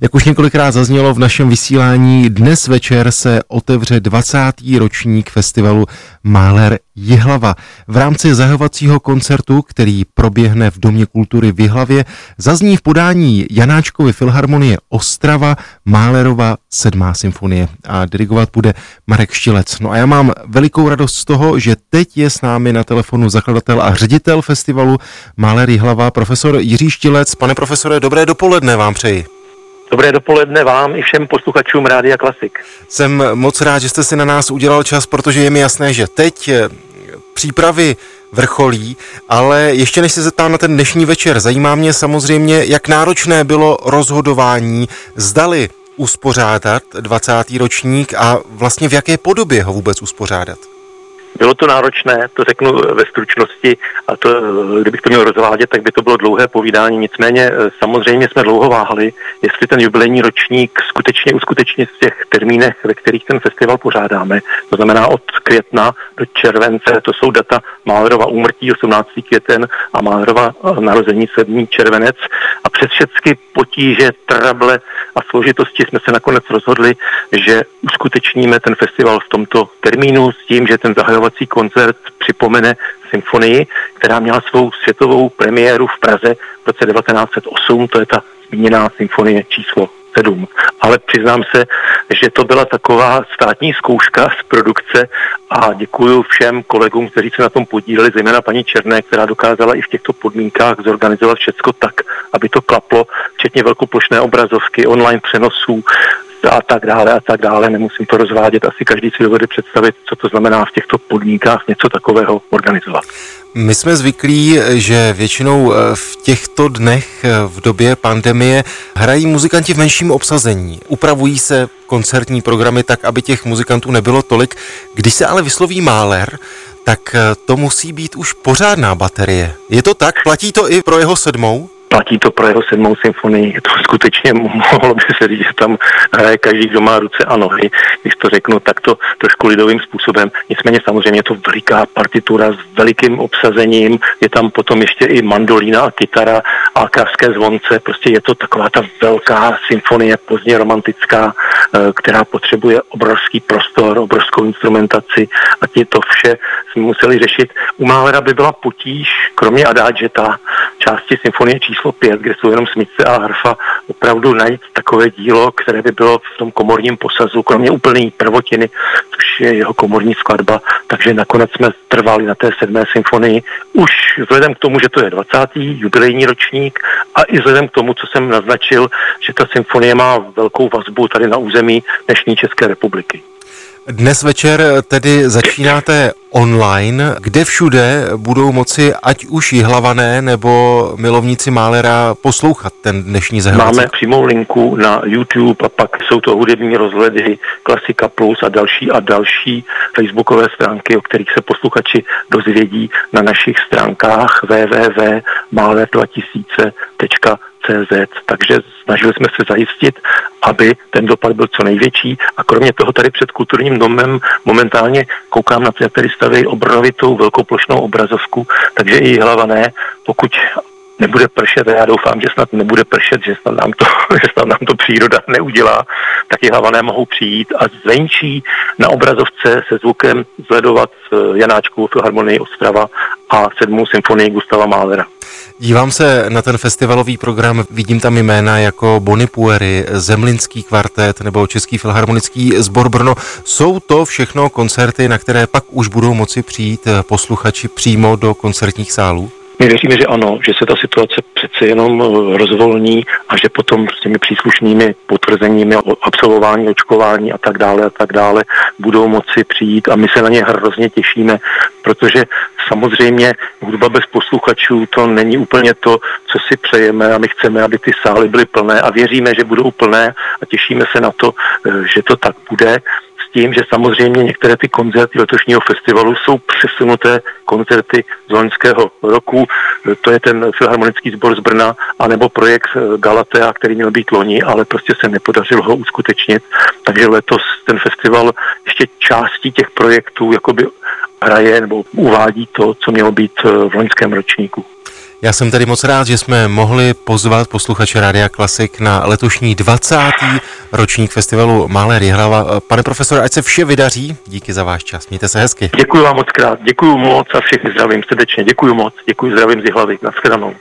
Jak už několikrát zaznělo v našem vysílání, dnes večer se otevře 20. ročník festivalu Máler Jihlava. V rámci zahajovacího koncertu, který proběhne v Domě kultury v Jihlavě, zazní v podání Janáčkovy filharmonie Ostrava Málerova sedmá symfonie a dirigovat bude Marek Štilec. No a já mám velikou radost z toho, že teď je s námi na telefonu zakladatel a ředitel festivalu Máler Jihlava, profesor Jiří Štilec. Pane profesore, dobré dopoledne vám přeji. Dobré dopoledne vám i všem posluchačům Rádia Klasik. Jsem moc rád, že jste si na nás udělal čas, protože je mi jasné, že teď eh, přípravy vrcholí, ale ještě než se zeptám na ten dnešní večer, zajímá mě samozřejmě, jak náročné bylo rozhodování, zdali uspořádat 20. ročník a vlastně v jaké podobě ho vůbec uspořádat. Bylo to náročné, to řeknu ve stručnosti, a to, kdybych to měl rozvádět, tak by to bylo dlouhé povídání. Nicméně eh, samozřejmě jsme dlouho váhali, jestli ten jubilejní ročník skutečně uskutečnit v těch termínech, ve kterých ten festival pořádáme. To znamená od května do července, to jsou data Málerova úmrtí 18. květen a Málerova eh, narození 7. červenec. A přes všechny potíže, trable a složitosti jsme se nakonec rozhodli, že uskutečníme ten festival v tomto termínu s tím, že ten zahajovací zahajovací koncert připomene symfonii, která měla svou světovou premiéru v Praze v roce 1908, to je ta zmíněná symfonie číslo 7. Ale přiznám se, že to byla taková státní zkouška z produkce a děkuji všem kolegům, kteří se na tom podíleli, zejména paní Černé, která dokázala i v těchto podmínkách zorganizovat všechno tak, aby to klaplo, včetně velkoplošné obrazovky, online přenosů, a tak dále a tak dále. Nemusím to rozvádět, asi každý si dovede představit, co to znamená v těchto podmínkách něco takového organizovat. My jsme zvyklí, že většinou eh, v těchto dnech eh, v době pandemie hrají muzikanti v menším obsazení. Upravují se koncertní programy tak, aby těch muzikantů nebylo tolik. Když se ale vysloví máler, tak eh, to musí být už pořádná baterie. Je to tak? Platí to i pro jeho sedmou? Platí to pro jeho sedmou symfonii. To skutečně mohlo by se říct, že tam hraje každý, kdo má ruce a nohy, když to řeknu takto trošku lidovým způsobem. Nicméně samozřejmě je to veliká partitura s velikým obsazením, je tam potom ještě i mandolína a kytara a kravské zvonce, prostě je to taková ta velká symfonie, pozdně romantická, eh, která potřebuje obrovský prostor, obrovskou instrumentaci a ti to vše jsme museli řešit. U Málera by byla potíž, kromě ta části symfonie číslo číslo pět, kde jsou jenom smyčce a harfa, opravdu najít takové dílo, které by bylo v tom komorním posazu, kromě úplné prvotiny, což je jeho komorní skladba, takže nakonec jsme trvali na té sedmé symfonii. Už vzhledem k tomu, že to je 20. jubilejní ročník a i vzhledem k tomu, co jsem naznačil, že ta symfonie má velkou vazbu tady na území dnešní České republiky. Dnes večer tedy začínáte online, kde všude budou moci ať už jihlavané nebo milovníci Málera poslouchat ten dnešní zahraničí. Máme přímou linku na YouTube a pak jsou to hudební rozhledy Klasika Plus a další a další facebookové stránky, o kterých se posluchači dozvědí na našich stránkách www.maler2000.com CZ, takže snažili jsme se zajistit, aby ten dopad byl co největší. A kromě toho tady před kulturním domem momentálně koukám na to, jak tady staví obrovitou velkoplošnou obrazovku, takže i hlava ne, pokud nebude pršet a já doufám, že snad nebude pršet, že snad nám to, že snad nám to příroda neudělá, tak i hlavané mohou přijít. A zvenčí na obrazovce se zvukem zledovat eh, Janáčku filharmonii Ostrava a sedmou symfonii Gustava Mahlera. Dívám se na ten festivalový program, vidím tam jména jako Bonipuery, Zemlinský kvartet nebo Český filharmonický sbor Brno. Jsou to všechno koncerty, na které pak už budou moci přijít posluchači přímo do koncertních sálů? My věříme, že ano, že se ta situace přece jenom rozvolní a že potom s těmi příslušnými potvrzeními o absolvování, očkování a tak dále a tak dále budou moci přijít a my se na ně hrozně těšíme, protože samozřejmě hudba bez posluchačů to není úplně to, co si přejeme a my chceme, aby ty sály byly plné a věříme, že budou plné a těšíme se na to, eh, že to tak bude tím, že samozřejmě některé ty koncerty letošního festivalu jsou přesunuté koncerty z loňského roku. To je ten filharmonický sbor z Brna, anebo projekt eh, Galatea, který měl být loni, ale prostě se nepodařilo ho uskutečnit. Takže letos ten festival ještě částí těch projektů jakoby hraje nebo uvádí to, co mělo být eh, v loňském ročníku. Já jsem tady moc rád, že jsme mohli pozvat posluchače Rádia Klasik na letošní 20. ročník festivalu Máler Jihlava. Pane profesore, ať se vše vydaří. Díky za váš čas. Mějte se hezky. Děkuji vám moc krát. Děkuji moc a všechny zdravím srdečně. Děkuji moc. Děkuji zdravím z Jihlavy. Naschledanou.